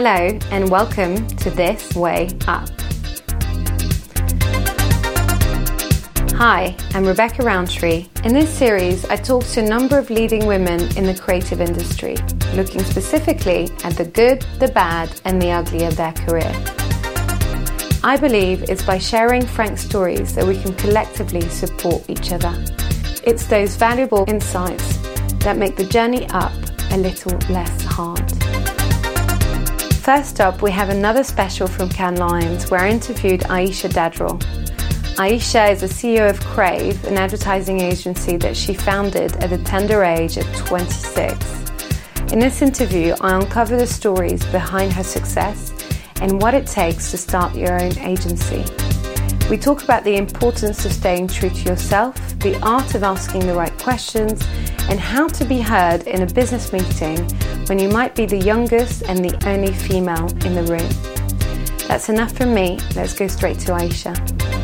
Hello, and welcome to This Way Up. Hi, I'm Rebecca Roundtree. In this series, I talk to a number of leading women in the creative industry, looking specifically at the good, the bad, and the ugly of their career. I believe it's by sharing frank stories that we can collectively support each other. It's those valuable insights that make the journey up a little less hard. First up, we have another special from Cannes Lions where I interviewed Aisha Dadrell. Aisha is the CEO of Crave, an advertising agency that she founded at a tender age of 26. In this interview, I uncover the stories behind her success and what it takes to start your own agency. We talk about the importance of staying true to yourself, the art of asking the right questions, and how to be heard in a business meeting when you might be the youngest and the only female in the room. That's enough from me. Let's go straight to Aisha.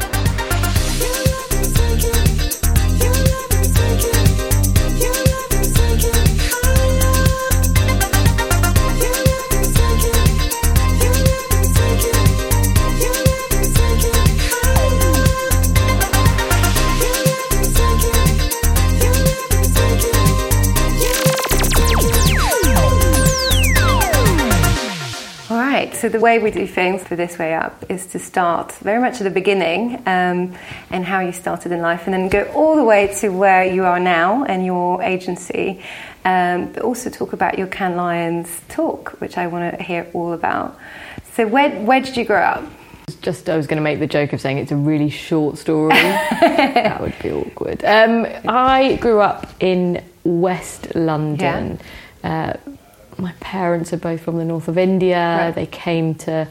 So the way we do things for This Way Up is to start very much at the beginning um, and how you started in life, and then go all the way to where you are now and your agency. Um, but also talk about your Cannes Lions talk, which I want to hear all about. So, where, where did you grow up? Just, I was going to make the joke of saying it's a really short story. that would be awkward. Um, I grew up in West London. Yeah. Uh, my parents are both from the north of India. Right. They came to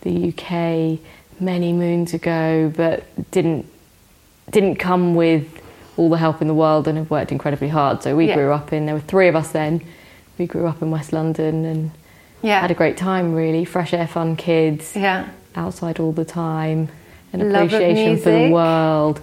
the UK many moons ago, but didn't didn't come with all the help in the world and have worked incredibly hard. So we yeah. grew up in there were three of us then. We grew up in West London and yeah. had a great time really. Fresh air, fun kids. Yeah. Outside all the time. An appreciation for the world.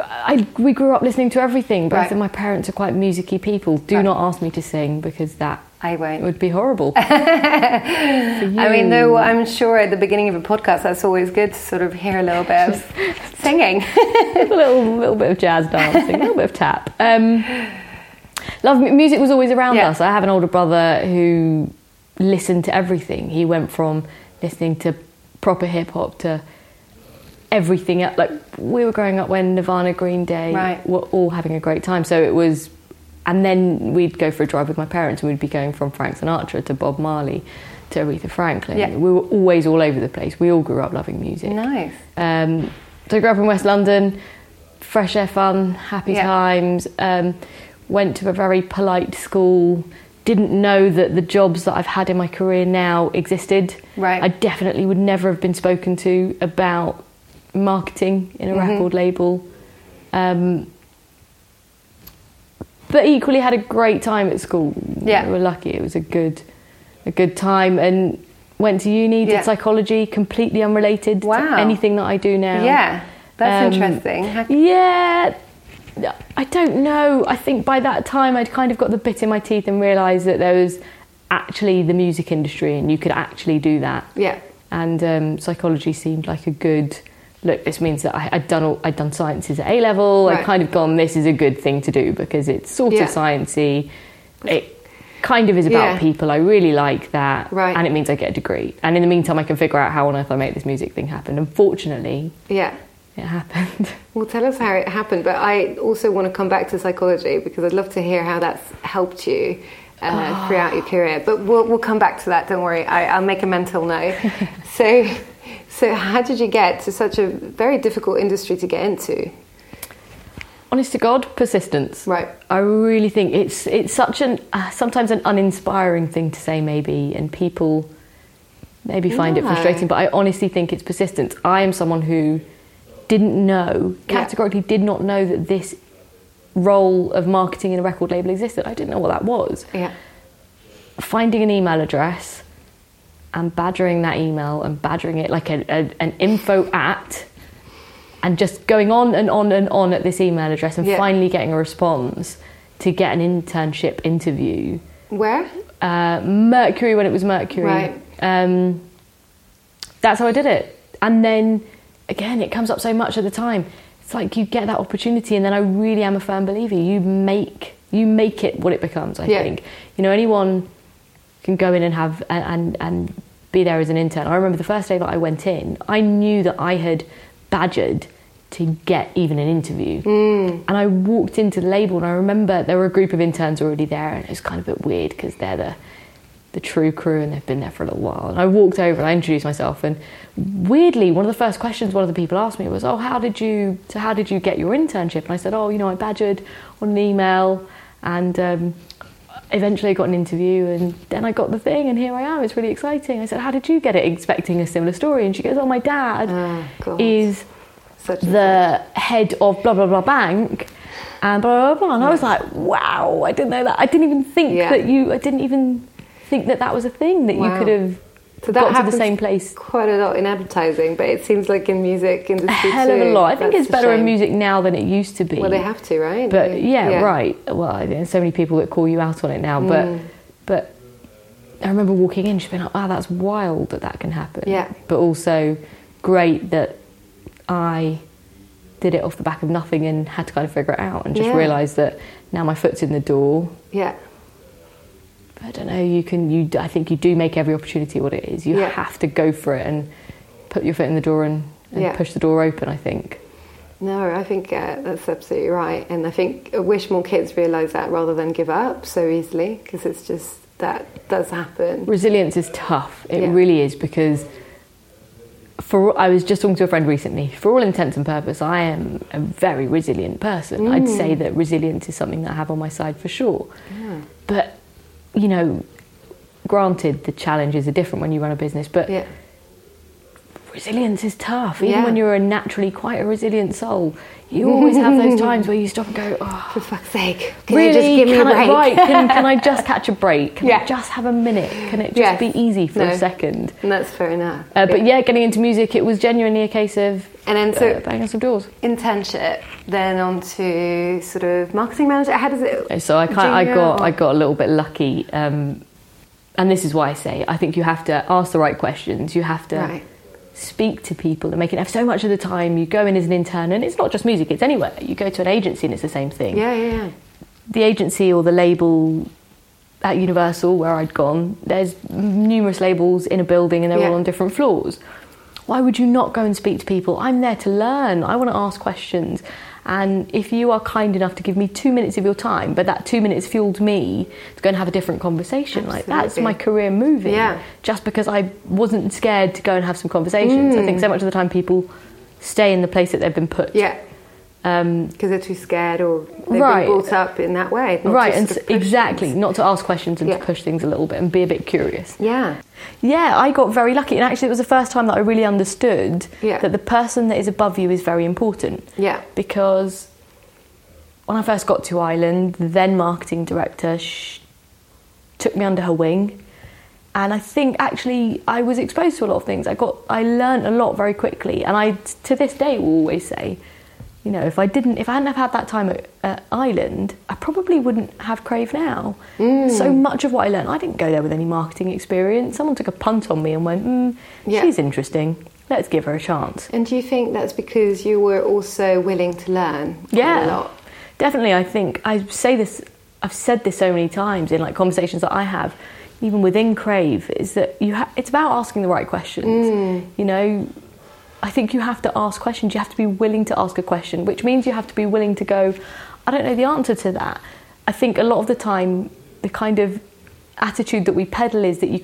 I, we grew up listening to everything. Both right. of my parents are quite musicy people. Do right. not ask me to sing because that I won't. It would be horrible. I mean, though I'm sure at the beginning of a podcast, that's always good to sort of hear a little bit of singing, a little little bit of jazz dancing, a little bit of tap. Um, love music was always around yeah. us. I have an older brother who listened to everything. He went from listening to proper hip hop to everything. Up like we were growing up when Nirvana, Green Day right. were all having a great time. So it was and then we'd go for a drive with my parents and we'd be going from Frank Sinatra to Bob Marley to Aretha Franklin. Yeah. We were always all over the place. We all grew up loving music. Nice. Um, so I grew up in West London, fresh air fun, happy yeah. times. Um, went to a very polite school. Didn't know that the jobs that I've had in my career now existed. Right. I definitely would never have been spoken to about marketing in a mm-hmm. record label. Um, but equally had a great time at school. Yeah, we were lucky. It was a good, a good time, and went to uni. Did yeah. psychology, completely unrelated wow. to anything that I do now. Yeah, that's um, interesting. Yeah. I don't know. I think by that time I'd kind of got the bit in my teeth and realised that there was actually the music industry and you could actually do that. Yeah. And um, psychology seemed like a good look, this means that I, had done all, I'd done sciences at A level. Right. I'd kind of gone, this is a good thing to do because it's sort yeah. of sciencey. It kind of is about yeah. people. I really like that, right. and it means I get a degree. And in the meantime, I can figure out how on earth I make this music thing happen. Unfortunately, yeah, it happened. Well, tell us how it happened. But I also want to come back to psychology because I'd love to hear how that's helped you. Uh, oh. Throughout your career, but we'll, we'll come back to that. Don't worry, I, I'll make a mental note. so, so, how did you get to such a very difficult industry to get into? Honest to God, persistence. Right. I really think it's it's such an uh, sometimes an uninspiring thing to say, maybe, and people maybe find it frustrating. But I honestly think it's persistence. I am someone who didn't know categorically yeah. did not know that this role of marketing in a record label existed. I didn't know what that was. Yeah. Finding an email address and badgering that email and badgering it like a, a, an info at and just going on and on and on at this email address and yeah. finally getting a response to get an internship interview. Where? Uh, Mercury when it was Mercury. Right. Um, that's how I did it. And then again, it comes up so much at the time. It's like you get that opportunity, and then I really am a firm believer. You make you make it what it becomes. I Yeah. think you know anyone can go in and have and, and and be there as an intern. I remember the first day that I went in, I knew that I had badgered to get even an interview. Mm. And I walked into the label, and I remember there were a group of interns already there, and it was kind of a bit weird because they're the the true crew and they've been there for a little while. And I walked over and I introduced myself, and weirdly, one of the first questions one of the people asked me was, "Oh, how did you? So how did you get your internship?" And I said, "Oh, you know, I badgered on an email, and um, eventually I got an interview, and then I got the thing, and here I am. It's really exciting." I said, "How did you get it?" Expecting a similar story, and she goes, "Oh, my dad Oh, is." Such the head of blah blah blah bank and blah blah blah and I was like wow I didn't know that I didn't even think Yeah. that you I didn't even think that that was a thing that Wow. you could have So that got to the same place quite a lot in advertising, but it seems like in music a hell of a lot I think it's better in music now than it used to be Well, they have to, right? but yeah, Yeah. right well there's so many people that call you out on it now but Mm. but I remember walking in just being like wow that's wild that that can happen Yeah. but also great that I did it off the back of nothing and had to kind of figure it out and just Yeah. realise that now my foot's in the door. Yeah. I don't know. You can. You. I think you do make every opportunity what it is. You Yeah. have to go for it and put your foot in the door and, and Yeah. push the door open. I think. No, I think uh, that's absolutely right, and I think I wish more kids realise that rather than give up so easily because it's just that does happen. Resilience is tough. It Yeah. really is because. For I was just talking to a friend recently. For all intents and purposes, I am a very resilient person. I'd say Mm. that resilience is something that I have on my side for sure. But you know, granted, the challenges are different when you run a business. But Yeah. Resilience is tough. Even Yeah. when you're a naturally quite a resilient soul, you always have those times where you stop and go, oh, For fuck's sake, can really? you just give me can a break? I, right, can, can I just catch a break? Can Yeah. I just have a minute? Can it just Yes. be easy for No. a second? And that's fair enough. Uh, but yeah, getting into music, it was genuinely a case of And then so uh, banging some doors. internship, then on to sort of marketing manager. How does it? So I kind I got or- I got a little bit lucky, um, and this is why I say I think you have to ask the right questions. You have to Right. Speak to people and make it. Have so much of the time, you go in as an intern, and it's not just music; it's anywhere. You go to an agency, and it's the same thing. Yeah, yeah, yeah. The agency or the label at Universal, where I'd gone, there's numerous labels in a building, and they're Yeah. all on different floors. Why would you not go and speak to people? I'm there to learn. I want to ask questions. And if you are kind enough to give me two minutes of your time, but that two minutes fueled me to go and have a different conversation, like that's my career moving. Yeah. Just because I wasn't scared to go and have some conversations. I think mm. so much of the time people stay in the place that they've been put. Yeah, Um, because they're too scared or they've Right. been brought up in that way. not right, and exactly, things. not to ask questions and Yeah. to push things a little bit and be a bit curious. Yeah, Yeah, I got very lucky, and actually, it was the first time that I really understood Yeah. that the person that is above you is very important. yeah, Because when I first got to Island, the then marketing director sh- took me under her wing, and I think actually I was exposed to a lot of things. I got, I learned a lot very quickly, and I to this day will always say, you know, if I didn't, if I hadn't have had that time at, at Island, I probably wouldn't have Crave now. So much of what I learned, I didn't go there with any marketing experience. Someone took a punt on me and went, mm, Yeah. she's interesting. Let's give her a chance. And do you think that's because you were also willing to learn? Yeah, a lot. definitely. I think I say this. I've said this so many times in like conversations that I have, even within Crave, is that you. Ha- it's about asking the right questions. You know, I think you have to ask questions. You have to be willing to ask a question, which means you have to be willing to go. I don't know the answer to that. I think a lot of the time, the kind of attitude that we peddle is that you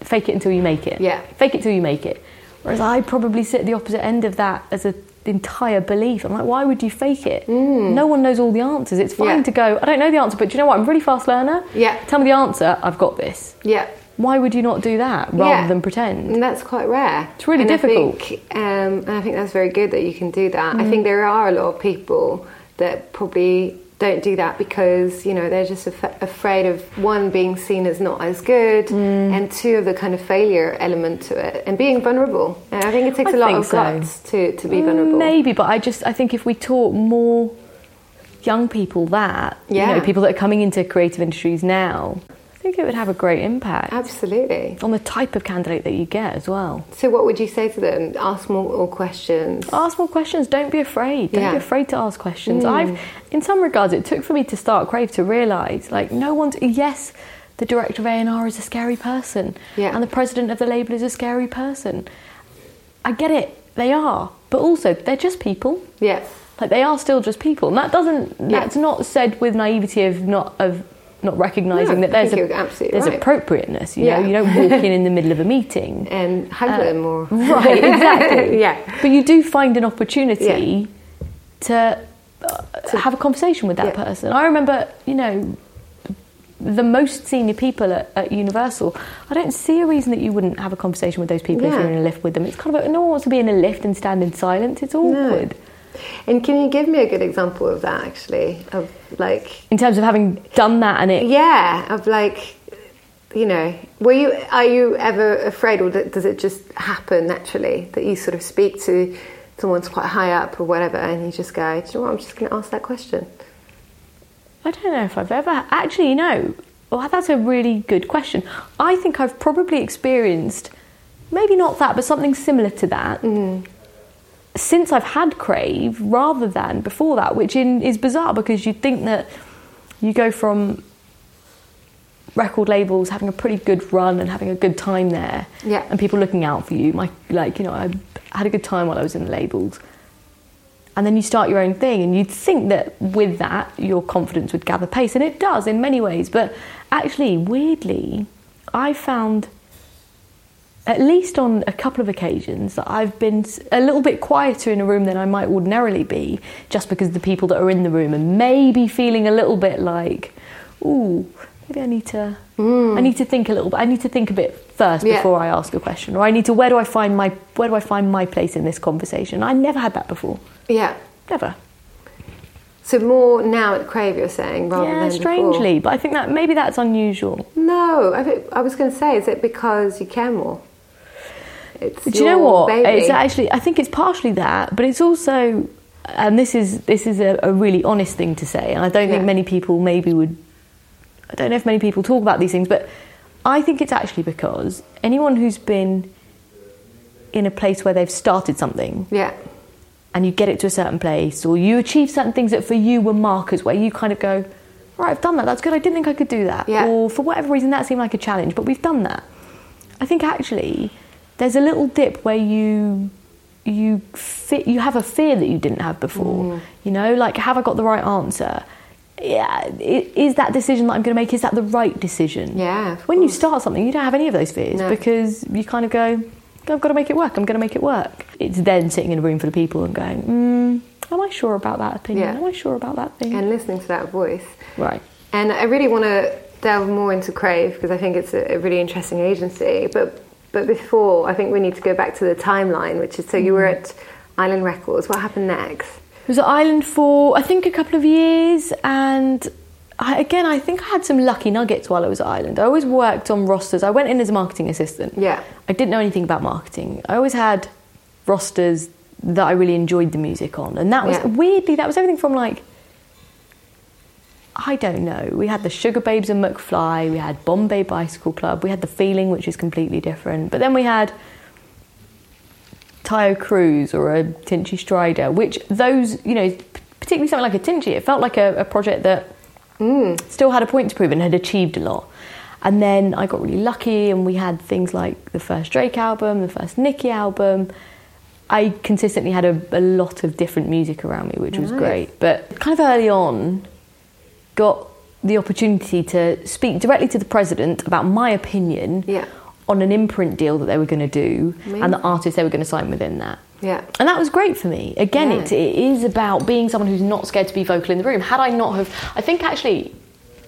fake it until you make it. Yeah. Fake it till you make it. Whereas I probably sit at the opposite end of that as an entire belief. I'm like, why would you fake it? No one knows all the answers. It's fine Mm. Yeah. to go, I don't know the answer, but do you know what? I'm a really fast learner. Yeah. Tell me the answer, I've got this. Yeah. Why would you not do that rather Yeah. than pretend? And that's quite rare. It's really and difficult. I think, um, and I think that's very good that you can do that. I Mm. think there are a lot of people that probably don't do that because you know they're just af- afraid of one being seen as not as good, Mm. and two of the kind of failure element to it, and being vulnerable. And I think it takes I a lot of so. guts to, to be vulnerable. Maybe, but I just I think if we taught more young people that, you Yeah. know, people that are coming into creative industries now, I think it would have a great impact Absolutely. on the type of candidate that you get as well. So, what would you say to them? Ask more, questions. Ask more questions. Don't be afraid. Don't Yeah. be afraid to ask questions. Hmm. I've, in some regards, it took for me to start Crave to realise, like, no one's. Yes, the director of A and R is a scary person, Yeah. and the president of the label is a scary person. I get it. They are, but also they're just people. Yeah. Like they are still just people, and that doesn't. Yeah. That's not said with naivety of not of not recognising No, that there's a, there's right. appropriateness. You Yeah. know, you don't walk in in the middle of a meeting. And hug Uh, them or. Right, exactly. Yeah. But you do find an opportunity to, uh, have a conversation with that Yeah. person. I remember, you know, the most senior people at, at Universal. I don't see a reason that you wouldn't have a conversation with those people if you're in a lift with them. It's kind of a, no one wants to be in a lift and stand in silence. It's awkward. And can you give me a good example of that, actually? Of like, In terms of having done that and it, yeah, of like, you know, were you, are you ever afraid or does it just happen naturally that you sort of speak to someone's quite high up or whatever and you just go, do you know what, I'm just going to ask that question? I don't know if I've ever actually. No, well, that's a really good question. I think I've probably experienced maybe not that, but something similar to that mm-hmm. Since I've had Crave, rather than before that, which in, is bizarre because you'd think that you go from record labels having a pretty good run and having a good time there, Yeah. and people looking out for you. My like, you know, I had a good time while I was in the labels and then you start your own thing and you'd think that with that your confidence would gather pace and it does in many ways but actually weirdly i found at least on a couple of occasions that i've been a little bit quieter in a room than i might ordinarily be just because the people that are in the room are maybe feeling a little bit like ooh maybe i need to i mm. need to think a little bit i need to think a bit first Yeah. before i ask a question or i need to where do i find my where do i find my place in this conversation i never had that before Yeah. Never. So more now at Crave, you're saying, rather yeah, than strangely, but I think that maybe that's unusual. No, I, think, I was going to say, is it because you care more? It's Do you know what? Baby. It's actually I think it's partially that, but it's also and this is this is a, a really honest thing to say, and I don't think many people maybe would. I don't know if many people talk about these things, but I think it's actually because anyone who's been in a place where they've started something yeah, and you get it to a certain place, or you achieve certain things that for you were markers where you kind of go, right, I've done that, that's good, I didn't think I could do that. Yeah. Or for whatever reason, that seemed like a challenge, but we've done that. I think actually there's a little dip where you. You fit, you have a fear that you didn't have before. You know, like have I got the right answer? Yeah, is that decision that I'm going to make? Is that the right decision? Yeah, When you start something, you don't have any of those fears No. because you kind of go, I've got to make it work. I'm going to make it work. It's then sitting in a room full of people and going, mm, Am I sure about that opinion? Yeah. Am I sure about that thing? and listening to that voice. right. And I really want to delve more into Crave because I think it's a, a really interesting agency. But but before, I think we need to go back to the timeline, which is so you were Mm. at Island Records. What happened next? I was at Island for I think a couple of years, and I, again I think I had some lucky nuggets while I was at Island. I always worked on rosters. I went in as a marketing assistant. Yeah. I didn't know anything about marketing. I always had rosters that I really enjoyed the music on, and that was Yeah. weirdly that was everything from like I don't know. We had the Sugababes and McFly. We had Bombay Bicycle Club. We had the Feeling, which is completely different. But then we had Taio Cruz or a Tinchy Stryder, which those, you know, particularly something like a Tinchy, it felt like a, a project that mm. still had a point to prove and had achieved a lot. And then I got really lucky, and we had things like the first Drake album, the first Nicki album. I consistently had a, a lot of different music around me, which was great. But kind of early on, got the opportunity to speak directly to the president about my opinion Yeah. on an imprint deal that they were going to do and the Amazing. artist they were going to sign within that. Yeah. And that was great for me. Again, Yeah. it, it is about being someone who's not scared to be vocal in the room. Had I not have, I think actually,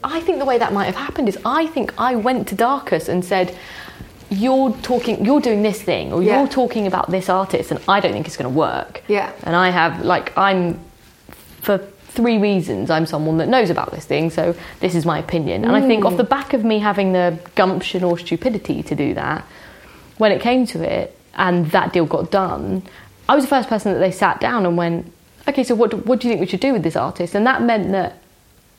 I think the way that might have happened is I think I went to Darcus and said, "You're talking, you're doing this thing, or Yeah. you're talking about this artist, and I don't think it's going to work." Yeah. And I have like I'm for three reasons I'm someone that knows about this thing, so this is my opinion. And I think off mm. the back of me having the gumption or stupidity to do that, when it came to it and that deal got done, I was the first person that they sat down and went, okay, so what, do- what do you think we should do with this artist? And that meant that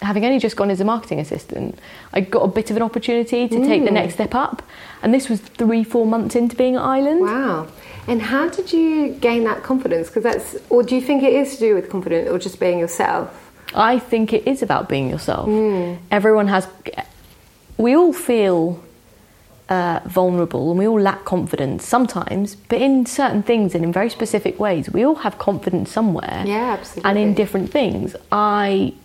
having only just gone as a marketing assistant, I got a bit of an opportunity to take the mm. next step up. And this was three, four months into being at Island. Wow. And how did you gain that confidence? Because that's, or do you think it is to do with confidence or just being yourself? I think it is about being yourself. Everyone has, we all feel uh, vulnerable and we all lack confidence sometimes, but in certain things and in very specific ways, we all have confidence somewhere. Yeah, absolutely. And in different things. I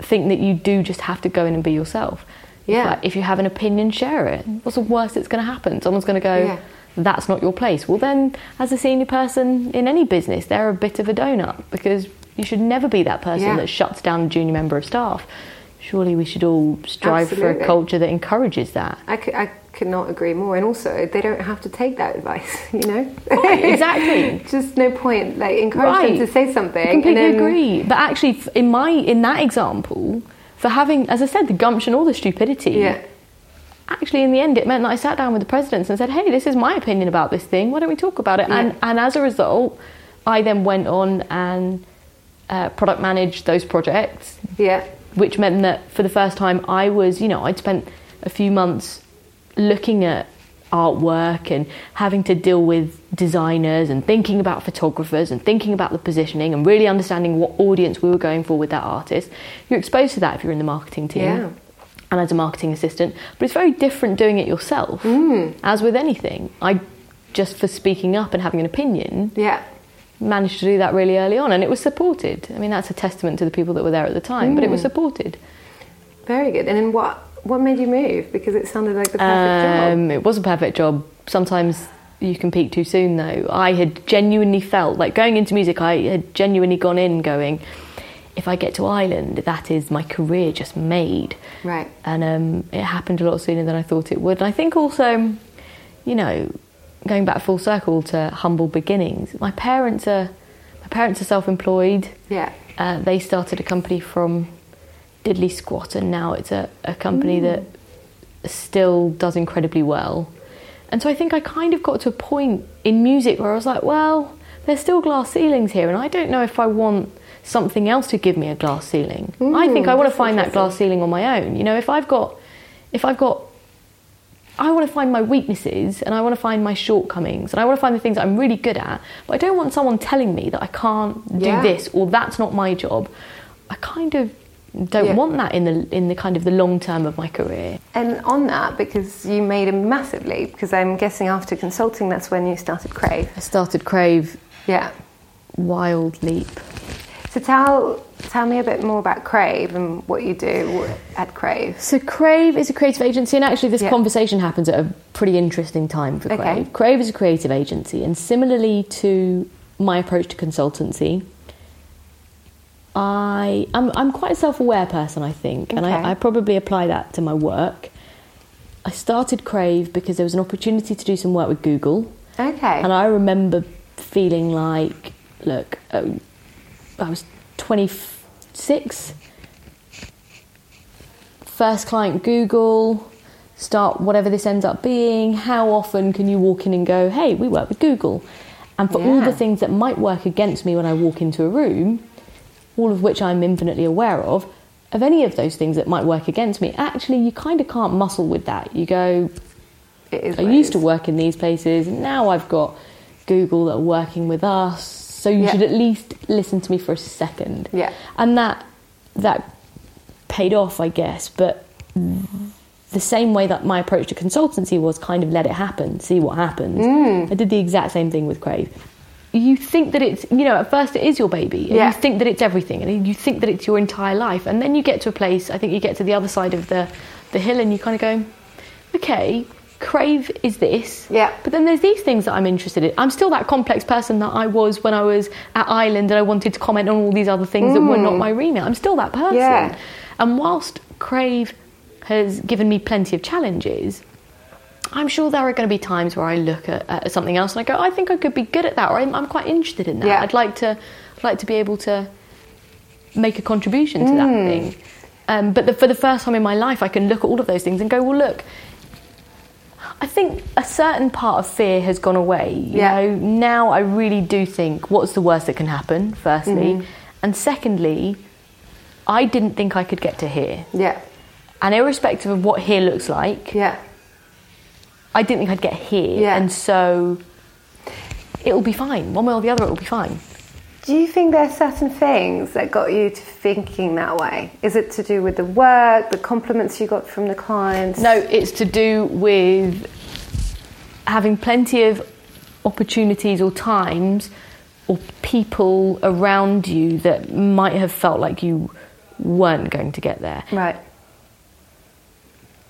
think that you do just have to go in and be yourself. Yeah. Like, if you have an opinion, share it. What's the worst that's going to happen? Someone's going to go, Yeah. That's not your place. Well, then, as a senior person in any business, they're a bit of a donut because you should never be that person Yeah. that shuts down a junior member of staff. Surely we should all strive for a culture that encourages that. I could, I could not agree more. And also, they don't have to take that advice, you know? Right, exactly. Just no point. Like, encourage them to say something. I completely and then, agree. But actually, in my in that example, for having, as I said, the gumption or the stupidity, Yeah. Actually, in the end, it meant that I sat down with the presidents and said, "Hey, this is my opinion about this thing. Why don't we talk about it?" And and as a result, I then went on and uh, product managed those projects, Yeah. which meant that for the first time, I was, you know, I'd spent a few months looking at artwork and having to deal with designers and thinking about photographers and thinking about the positioning and really understanding what audience we were going for with that artist. You're exposed to that if you're in the marketing team. Yeah. And as a marketing assistant, but it's very different doing it yourself. As with anything, I just for speaking up and having an opinion Yeah. managed to do that really early on, and it was supported. I mean, that's a testament to the people that were there at the time, but it was supported. Very good. And then what, what made you move? Because it sounded like the perfect job. Um, it was a perfect job. Sometimes you can peak too soon, though. I had genuinely felt like going into music, I had genuinely gone in going, if I get to Island, that is my career just made. Right. And um, it happened a lot sooner than I thought it would. And I think also, you know, going back full circle to humble beginnings, my parents are my parents are self-employed. Yeah. Uh, they started a company from diddly squat, and now it's a, a company that still does incredibly well. And so I think I kind of got to a point in music where I was like, well, there's still glass ceilings here, and I don't know if I want something else to give me a glass ceiling. I think I want to find that glass ceiling on my own. You know, if I've got, if I've got I want to find my weaknesses and I want to find my shortcomings and I want to find the things I'm really good at, but I don't want someone telling me that I can't do Yeah. this or that's not my job. I kind of don't Yeah. want that in the in the kind of the long term of my career. And on that, because you made a massive leap, because I'm guessing after consulting, that's when you started Crave. I started Crave Yeah. Wild Leap. So tell tell me a bit more about Crave and what you do at Crave. So Crave is a creative agency, and actually, this Yeah. conversation happens at a pretty interesting time for Okay. Crave. Crave is a creative agency, and similarly to my approach to consultancy, I I'm, I'm quite a self-aware person, I think, and I, I probably apply that to my work. I started Crave because there was an opportunity to do some work with Google, Okay. and I remember feeling like, look, uh, I was 26, first client Google, start whatever this ends up being. How often can you walk in and go, hey, we work with Google? And for all the things that might work against me when I walk into a room, all of which I'm infinitely aware of, of any of those things that might work against me, actually, you kind of can't muscle with that. You go, it is I used to work in these places, and now I've got Google that are working with us. So you Yeah. should at least listen to me for a second. Yeah. And that that paid off, I guess. But the same way that my approach to consultancy was kind of let it happen, see what happens. Mm. I did the exact same thing with Crave. You think that it's, you know, at first it is your baby. And Yeah. You think that it's everything, and you think that it's your entire life. And then you get to a place, I think you get to the other side of the, the hill, and you kind of go, okay, Crave is this. Yeah. But then there's these things that I'm interested in. I'm still that complex person that I was when I was at Island and I wanted to comment on all these other things that were not my remit. I'm still that person. Yeah. And whilst Crave has given me plenty of challenges, I'm sure there are going to be times where I look at, at something else and I go, I think I could be good at that, or I'm, I'm quite interested in that. Yeah. I'd like to, I'd like to be able to make a contribution to that thing. Um, but the, for the first time in my life, I can look at all of those things and go, well, look, I think a certain part of fear has gone away. You Yeah. know, now I really do think, what's the worst that can happen? Firstly, mm-hmm. and secondly, I didn't think I could get to here. Yeah. And irrespective of what here looks like, Yeah. I didn't think I'd get here. Yeah. And so it'll be fine. One way or the other, it'll be fine. Do you think there are certain things that got you to thinking that way? Is it to do with the work, the compliments you got from the clients? No, it's to do with having plenty of opportunities or times or people around you that might have felt like you weren't going to get there. Right.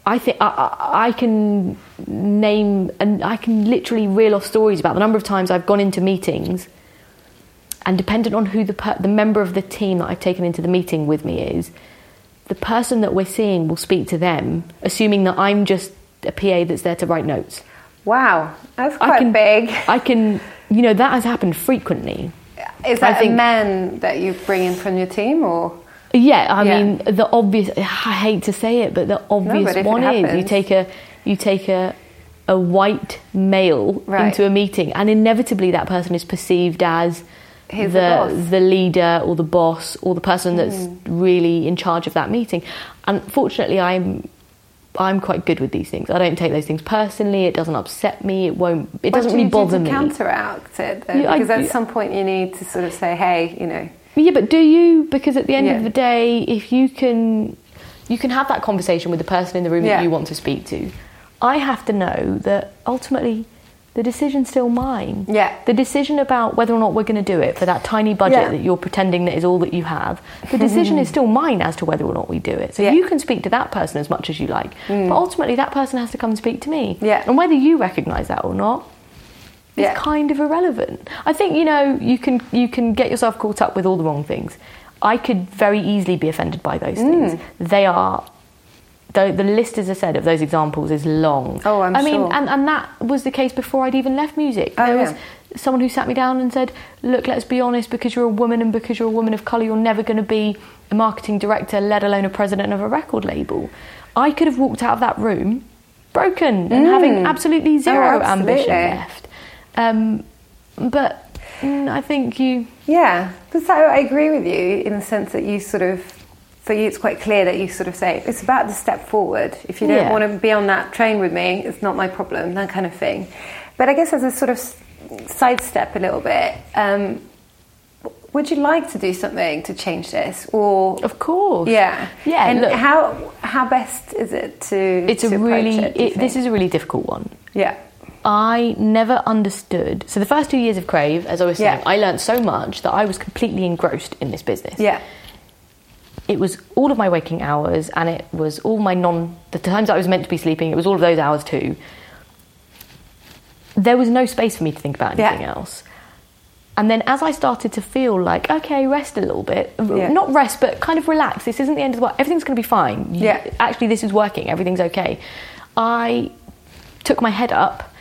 I think I, I, I can name and I can literally reel off stories about the number of times I've gone into meetings, and dependent on who the per, the member of the team that I've taken into the meeting with me is, the person that we're seeing will speak to them, assuming that I'm just a PA that's there to write notes. Wow. That's I quite can, big. I can, you know, that has happened frequently. Is I that think- a man that you bring in from your team or? Yeah, I Yeah. mean the obvious. I hate to say it, but the obvious but if it one is you take a you take a a white male Right. into a meeting, and inevitably that person is perceived as The the. The leader or the boss or the person that's hmm. really in charge of that meeting. Unfortunately, I'm. I'm quite good with these things. I don't take those things personally. It doesn't upset me. It won't. It What doesn't do really you do bother to me. counteract it then? Yeah, I- because at some point you need to sort of say, hey, you know, Yeah, but do you? Because at the end Yeah. of the day, if you can, you can have that conversation with the person in the room Yeah. that you want to speak to. I have to know that ultimately, the decision's still mine. Yeah. The decision about whether or not we're going to do it for that tiny budget Yeah. that you're pretending that is all that you have, the decision is still mine as to whether or not we do it. So Yeah. you can speak to that person as much as you like, but ultimately that person has to come and speak to me. Yeah. And whether you recognise that or not, is Yeah. kind of irrelevant. I think you know you can you can get yourself caught up with all the wrong things. I could very easily be offended by those Mm. things. They are. The, the list, as I said, of those examples is long. Oh, I'm I mean, and, and that was the case before I'd even left music. Oh, there yeah. was someone who sat me down and said, "Look, let's be honest. Because you're a woman and because you're a woman of color, you're never going to be a marketing director, let alone a president of a record label." I could have walked out of that room broken and having absolutely zero ambition Mm. Oh, absolutely. left. Um, but mm, I think you. Yeah, so I agree with you in the sense that you sort of, for you, it's quite clear that you sort of say it's about the step forward. If you don't Yeah. want to be on that train with me, it's not my problem, that kind of thing. But I guess as a sort of sidestep a little bit, um, would you like to do something to change this, or Of course. yeah, Yeah, And look. how how best is it to? It's to a really. it, It, this is a really difficult one. yeah, I never understood. So the first two years of Crave, as I was saying, Yeah. I learned so much that I was completely engrossed in this business. yeah, It was all of my waking hours, and it was all my non. The times I was meant to be sleeping, it was all of those hours too. There was no space for me to think about Yeah. anything else. And then as I started to feel like, okay, rest a little bit, Yeah. not rest, but kind of relax. This isn't the end of the world. Everything's going to be fine. You- Yeah. Actually, this is working. Everything's okay. I took my head up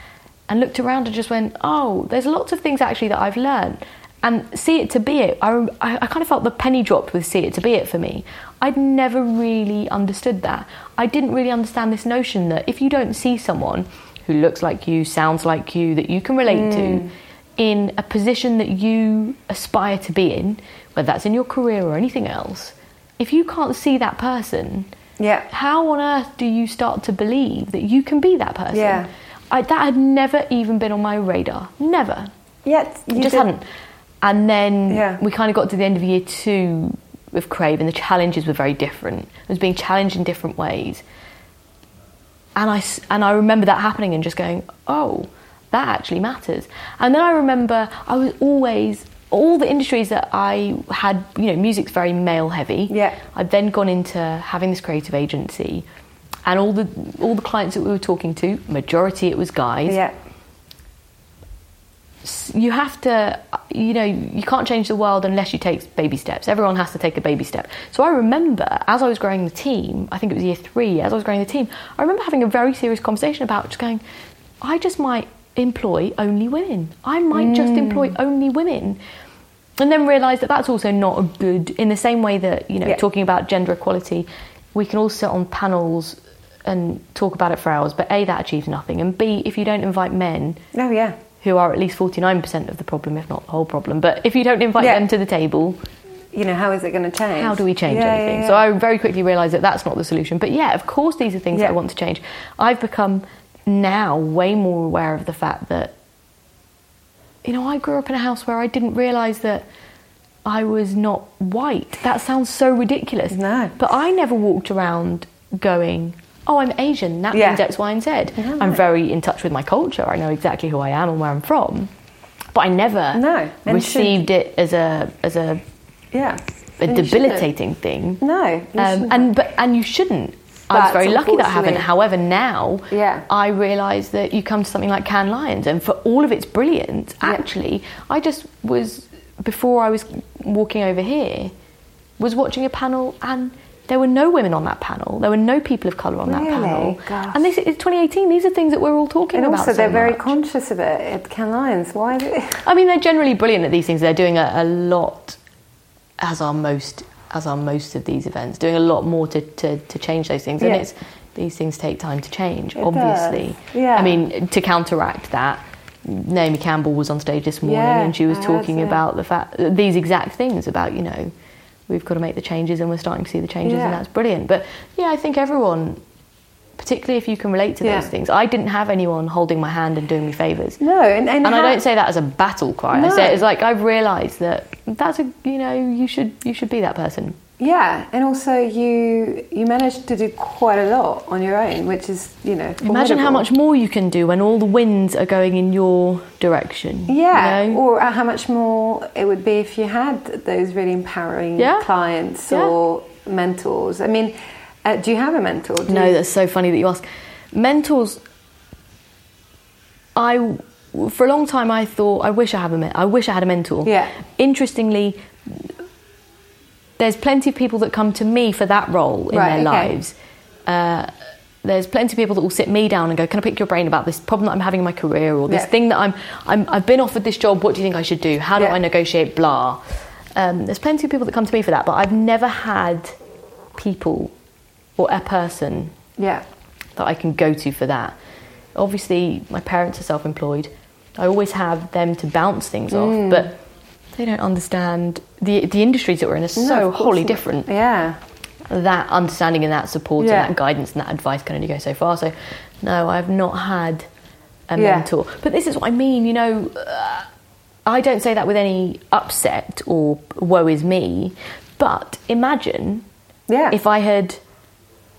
and looked around and just went, oh, there's lots of things actually that I've learned. And see it to be it. I, I, kind of felt the penny dropped with see it to be it for me. I'd never really understood that. I didn't really understand this notion that if you don't see someone who looks like you, sounds like you, that you can relate to, mm. in a position that you aspire to be in, whether that's in your career or anything else, if you can't see that person, yeah. how on earth do you start to believe that you can be that person? Yeah. I, that had never even been on my radar. Never. Yet It you just did- hadn't. And then Yeah. we kind of got to the end of year two with Crave, and the challenges were very different. It was being challenged in different ways. And I, and I remember that happening and just going, oh, that actually matters. And then I remember I was always, all the industries that I had, you know, music's very male heavy. Yeah. I'd then gone into having this creative agency. And all the all the clients that we were talking to, majority it was guys Yeah, you have to you know you can't change the world unless you take baby steps. Everyone has to take a baby step. So i remember as i was growing the team i think it was year three as i was growing the team i remember having a very serious conversation about just going i just might employ only women. I might just mm. employ only women. And then realize that that's also not a good in the same way that you know Yeah. talking about gender equality we can all sit on panels and talk about it for hours but a that achieves nothing and b if you don't invite men oh yeah, who are at least 49% of the problem, if not the whole problem. But if you don't invite Yeah. them to the table, you know, how is it going to change? How do we change Yeah, anything? yeah, So. I very quickly realised that that's not the solution. But yeah, of course, these are things that I want to change. I've become now way more aware of the fact that, you know, I grew up in a house where I didn't realise that I was not white. That sounds so ridiculous. No. But I never walked around going, oh, I'm Asian. That Yeah. means X, Y, and Z. No. I'm very in touch with my culture. I know exactly who I am and where I'm from. But I never No, received it as a as a, yeah. a And debilitating thing. No. Um, and but and you shouldn't. I was very lucky that I haven't. However, now Yeah. I realise that you come to something like Cannes Lions, and for all of its brilliance, Yeah. actually, I just was before I was walking over here, was watching a panel, and there were no women on that panel. There were no people of colour on that Really? panel. Gosh. And this is 2018. These are things that we're all talking about. and about. also, they're very much. conscious of it at Cannes Lions. Why? I mean, they're generally brilliant at these things. They're doing a, a lot, as are most, as are most of these events, doing a lot more to, to, to change those things. And Yeah. it's these things take time to change, It obviously. does, yeah. I mean, to counteract that, Naomi Campbell was on stage this morning Yeah, and she was I talking about the fact these exact things about you know we've got to make the changes and we're starting to see the changes Yeah. and that's brilliant. But yeah, I think everyone. Particularly if you can relate to Yeah. those things. I didn't have anyone holding my hand and doing me favours. no, and and, And I don't say that as a battle cry. I No. say it as like I've realised that that's a you know you should you should be that person. Yeah, and also you you managed to do quite a lot on your own, which is you know Imagine how much more you can do when all the winds are going in your direction. Yeah, you know? or uh, how much more it would be if you had those really empowering Yeah. clients Yeah. or mentors. I mean, uh, do you have a mentor? Do No, you- that's so funny that you ask. Mentors. I, for a long time, I thought I wish I had a I wish I had a mentor. Yeah. Interestingly, there's plenty of people that come to me for that role in Right, their okay. lives. Uh, there's plenty of people that will sit me down and go, "Can I pick your brain about this problem that I'm having in my career, or this Yeah. thing that I'm, I'm I've been offered this job? What do you think I should do? How do Yeah. I negotiate? Blah." Um, there's plenty of people that come to me for that, but I've never had people or a person yeah, that I can go to for that. Obviously, my parents are self employed. I always have them to bounce things Mm. off, but they don't understand the, the industries that we're in are so course wholly not. different. Yeah, That understanding and that support Yeah. and that guidance and that advice can only go so far. So, no, I've not had a Yeah. mentor. But this is what I mean, you know. Uh, I don't say that with any upset or woe is me, but imagine yeah, if I had,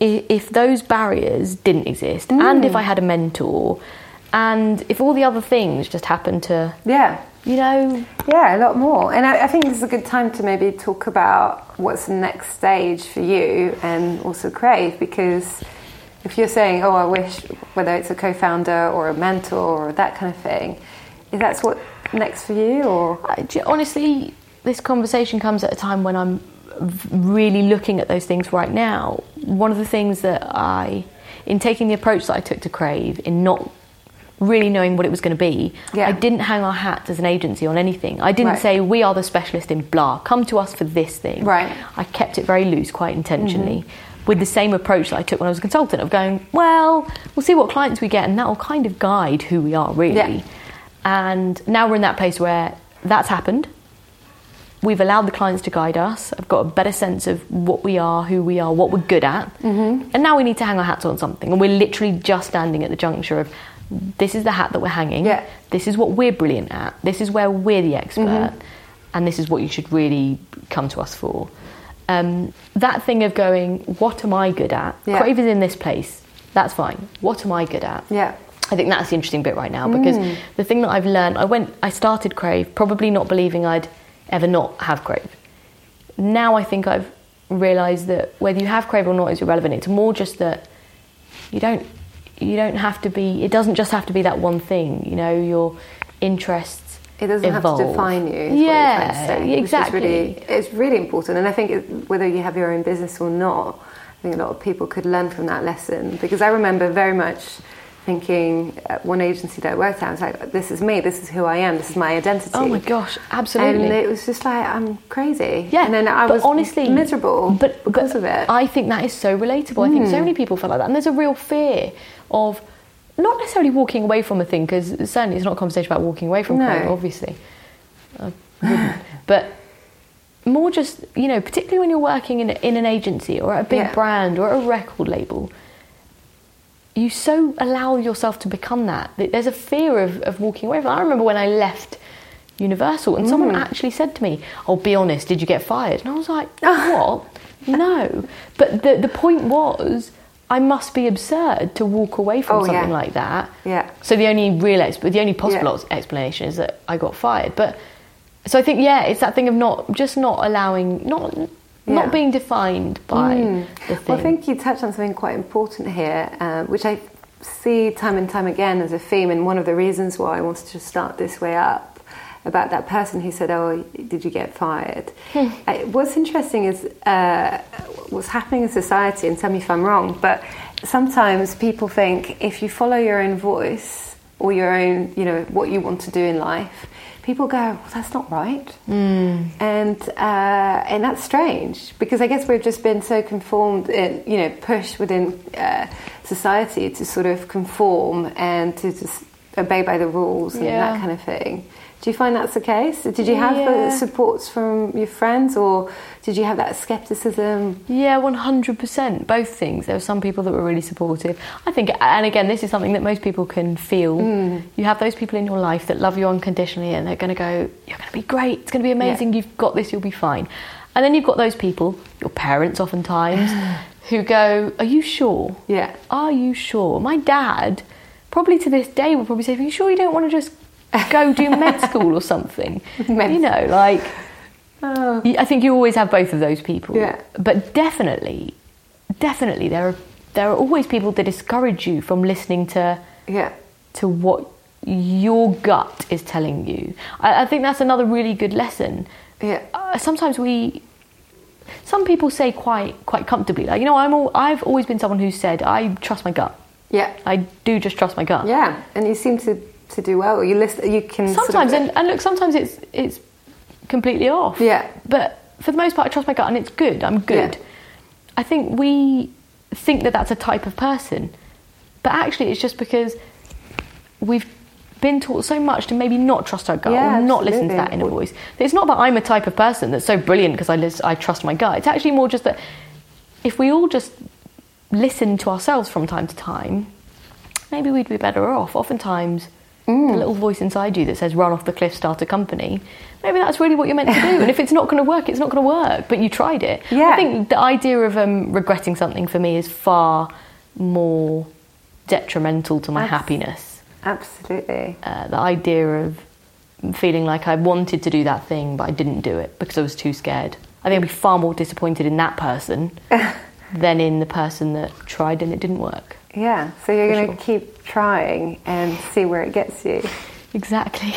i- if those barriers didn't exist, and if I had a mentor, and if all the other things just happened to, yeah. you know, Yeah, a lot more. And I, I think this is a good time to maybe talk about what's the next stage for you and also Crave because if you're saying, oh, I wish, whether it's a co founder or a mentor or that kind of thing, is that's what next for you or? Uh, J- honestly, this conversation comes at a time when I'm really looking at those things right now. One of the things that I, in taking the approach that I took to Crave, in not really knowing what it was going to be, Yeah. I didn't hang our hat as an agency on anything. I didn't Right. say we are the specialist in blah. Come to us for this thing. Right. Mm-hmm. I kept it very loose, quite intentionally. With the same approach that I took when I was a consultant of going, well, we'll see what clients we get, and that will kind of guide who we are, really. Yeah. And now we're in that place where that's happened. We've allowed the clients to guide us. I've got a better sense of what we are, who we are, what we're good at. Mm-hmm. And now we need to hang our hats on something. And we're literally just standing at the juncture of this is the hat that we're hanging. Yeah. This is what we're brilliant at. This is where we're the expert. Mm-hmm. And this is what you should really come to us for. Um, that thing of going, what am I good at? Yeah. Crave is in this place. That's fine. What am I good at? Yeah. I think that's the interesting bit right now because Mm. the thing that I've learned, I went, I started Crave probably not believing I'd ever not have Crave. Now I think I've realised that whether you have Crave or not is irrelevant. It's more just that you don't, you don't have to be. It doesn't just have to be that one thing. You know, your interests. It doesn't evolve. have to define you. Is what Yeah, you're trying to say, exactly. really, it's really important, and I think it, whether you have your own business or not, I think a lot of people could learn from that lesson. Because I remember very much thinking at one agency that I worked at, I was like, "This is me. This is who I am. This is my identity." Oh my gosh, absolutely. And it was just like I'm crazy. Yeah, and then I was honestly miserable but, because but of it. I think that is so relatable. I think so mm. many people feel like that, and there's a real fear of not necessarily walking away from a thing because certainly it's not a conversation about walking away from No. Crave, obviously. But more just you know, particularly when you're working in in an agency or a big Yeah. brand or a record label. You so allow yourself to become that. There's a fear of, of walking away from. I remember when I left Universal and someone mm. actually said to me, "Oh, be honest, did you get fired?" And I was like, "What? no." But the the point was, I must be absurd to walk away from Oh, yeah. something like that. Yeah. So the only real, ex- the only possible Yeah. explanation is that I got fired. But so I think, yeah, it's that thing of not just not allowing, not Yeah. not being defined by the thing. Well, I think you touched on something quite important here, uh, which I see time and time again as a theme, and one of the reasons why I wanted to start this way up about that person who said, "Oh, did you get fired?" Hmm. Uh, what's interesting is uh, what's happening in society, and tell me if I'm wrong, but sometimes people think if you follow your own voice or your own, you know, what you want to do in life. People go, well, that's not right, Hmm. and uh, and that's strange because I guess we've just been so conformed, in, you know, pushed within uh, society to sort of conform and to just obey by the rules and Yeah. that kind of thing. Do you find that's the case? Did you have Yeah. supports from your friends, or did you have that skepticism? Yeah, one hundred percent. Both things. There were some people that were really supportive. I think, and again, this is something that most people can feel. Hmm. You have those people in your life that love you unconditionally, and they're going to go, "You're going to be great. It's going to be amazing. You've got this. You'll be fine." And then you've got those people, your parents, oftentimes, who go, "Are you sure? Yeah. Are you sure?" My dad, probably to this day, will probably say, "Are you sure you don't want to just go do med school or something?" Med you know, like. Oh. I think you always have both of those people. Yeah. But definitely, definitely, there are there are always people that discourage you from listening to Yeah. to what your gut is telling you. I, I think that's another really good lesson. Yeah. Uh, sometimes we, some people say quite quite comfortably, like you know, I'm all, I've always been someone who said I trust my gut. Yeah. I do just trust my gut. Yeah. And you seem to, to do well. You list. You can sort of- Sometimes, and, and look, sometimes it's it's completely off. Yeah. But for the most part, I trust my gut, and it's good. I'm good. Yeah. I think we think that that's a type of person, but actually, it's just because we've been taught so much to maybe not trust our gut Yeah, or not listen to that inner voice. It's not that I'm a type of person that's so brilliant because I lis- I trust my gut. It's actually more just that if we all just listen to ourselves from time to time, maybe we'd be better off. Oftentimes, Mm. the little voice inside you that says "run off the cliff, start a company," maybe that's really what you're meant to do. and if it's not going to work, it's not going to work. But you tried it. Yeah. I think the idea of um, regretting something for me is far more detrimental to my Abs- happiness. Absolutely. Uh, the idea of feeling like I wanted to do that thing, but I didn't do it because I was too scared. I think I'd be far more disappointed in that person than in the person that tried and it didn't work. Yeah. So you're going sure. to keep trying and see where it gets you. Exactly.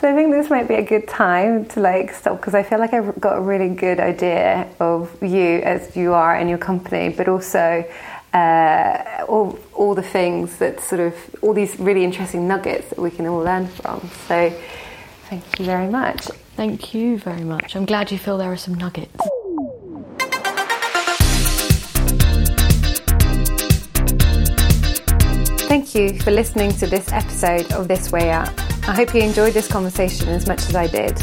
So I think this might be a good time to like stop because I feel like I've got a really good idea of you as you are and your company, but also uh, all all the things that sort of all these really interesting nuggets that we can all learn from. So thank you very much. Thank you very much. I'm glad you feel there are some nuggets. Thank you for listening to this episode of This Way Up. I hope you enjoyed this conversation as much as I did.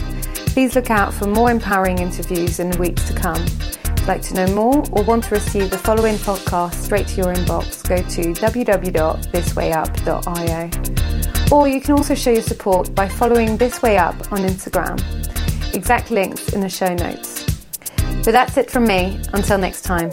Please look out for more empowering interviews in the weeks to come. If you'd like to know more or want to receive the following podcast straight to your inbox, go to www.thiswayup.io. Or you can also show your support by following This Way Up on Instagram. Exact links in the show notes. But that's it from me. Until next time.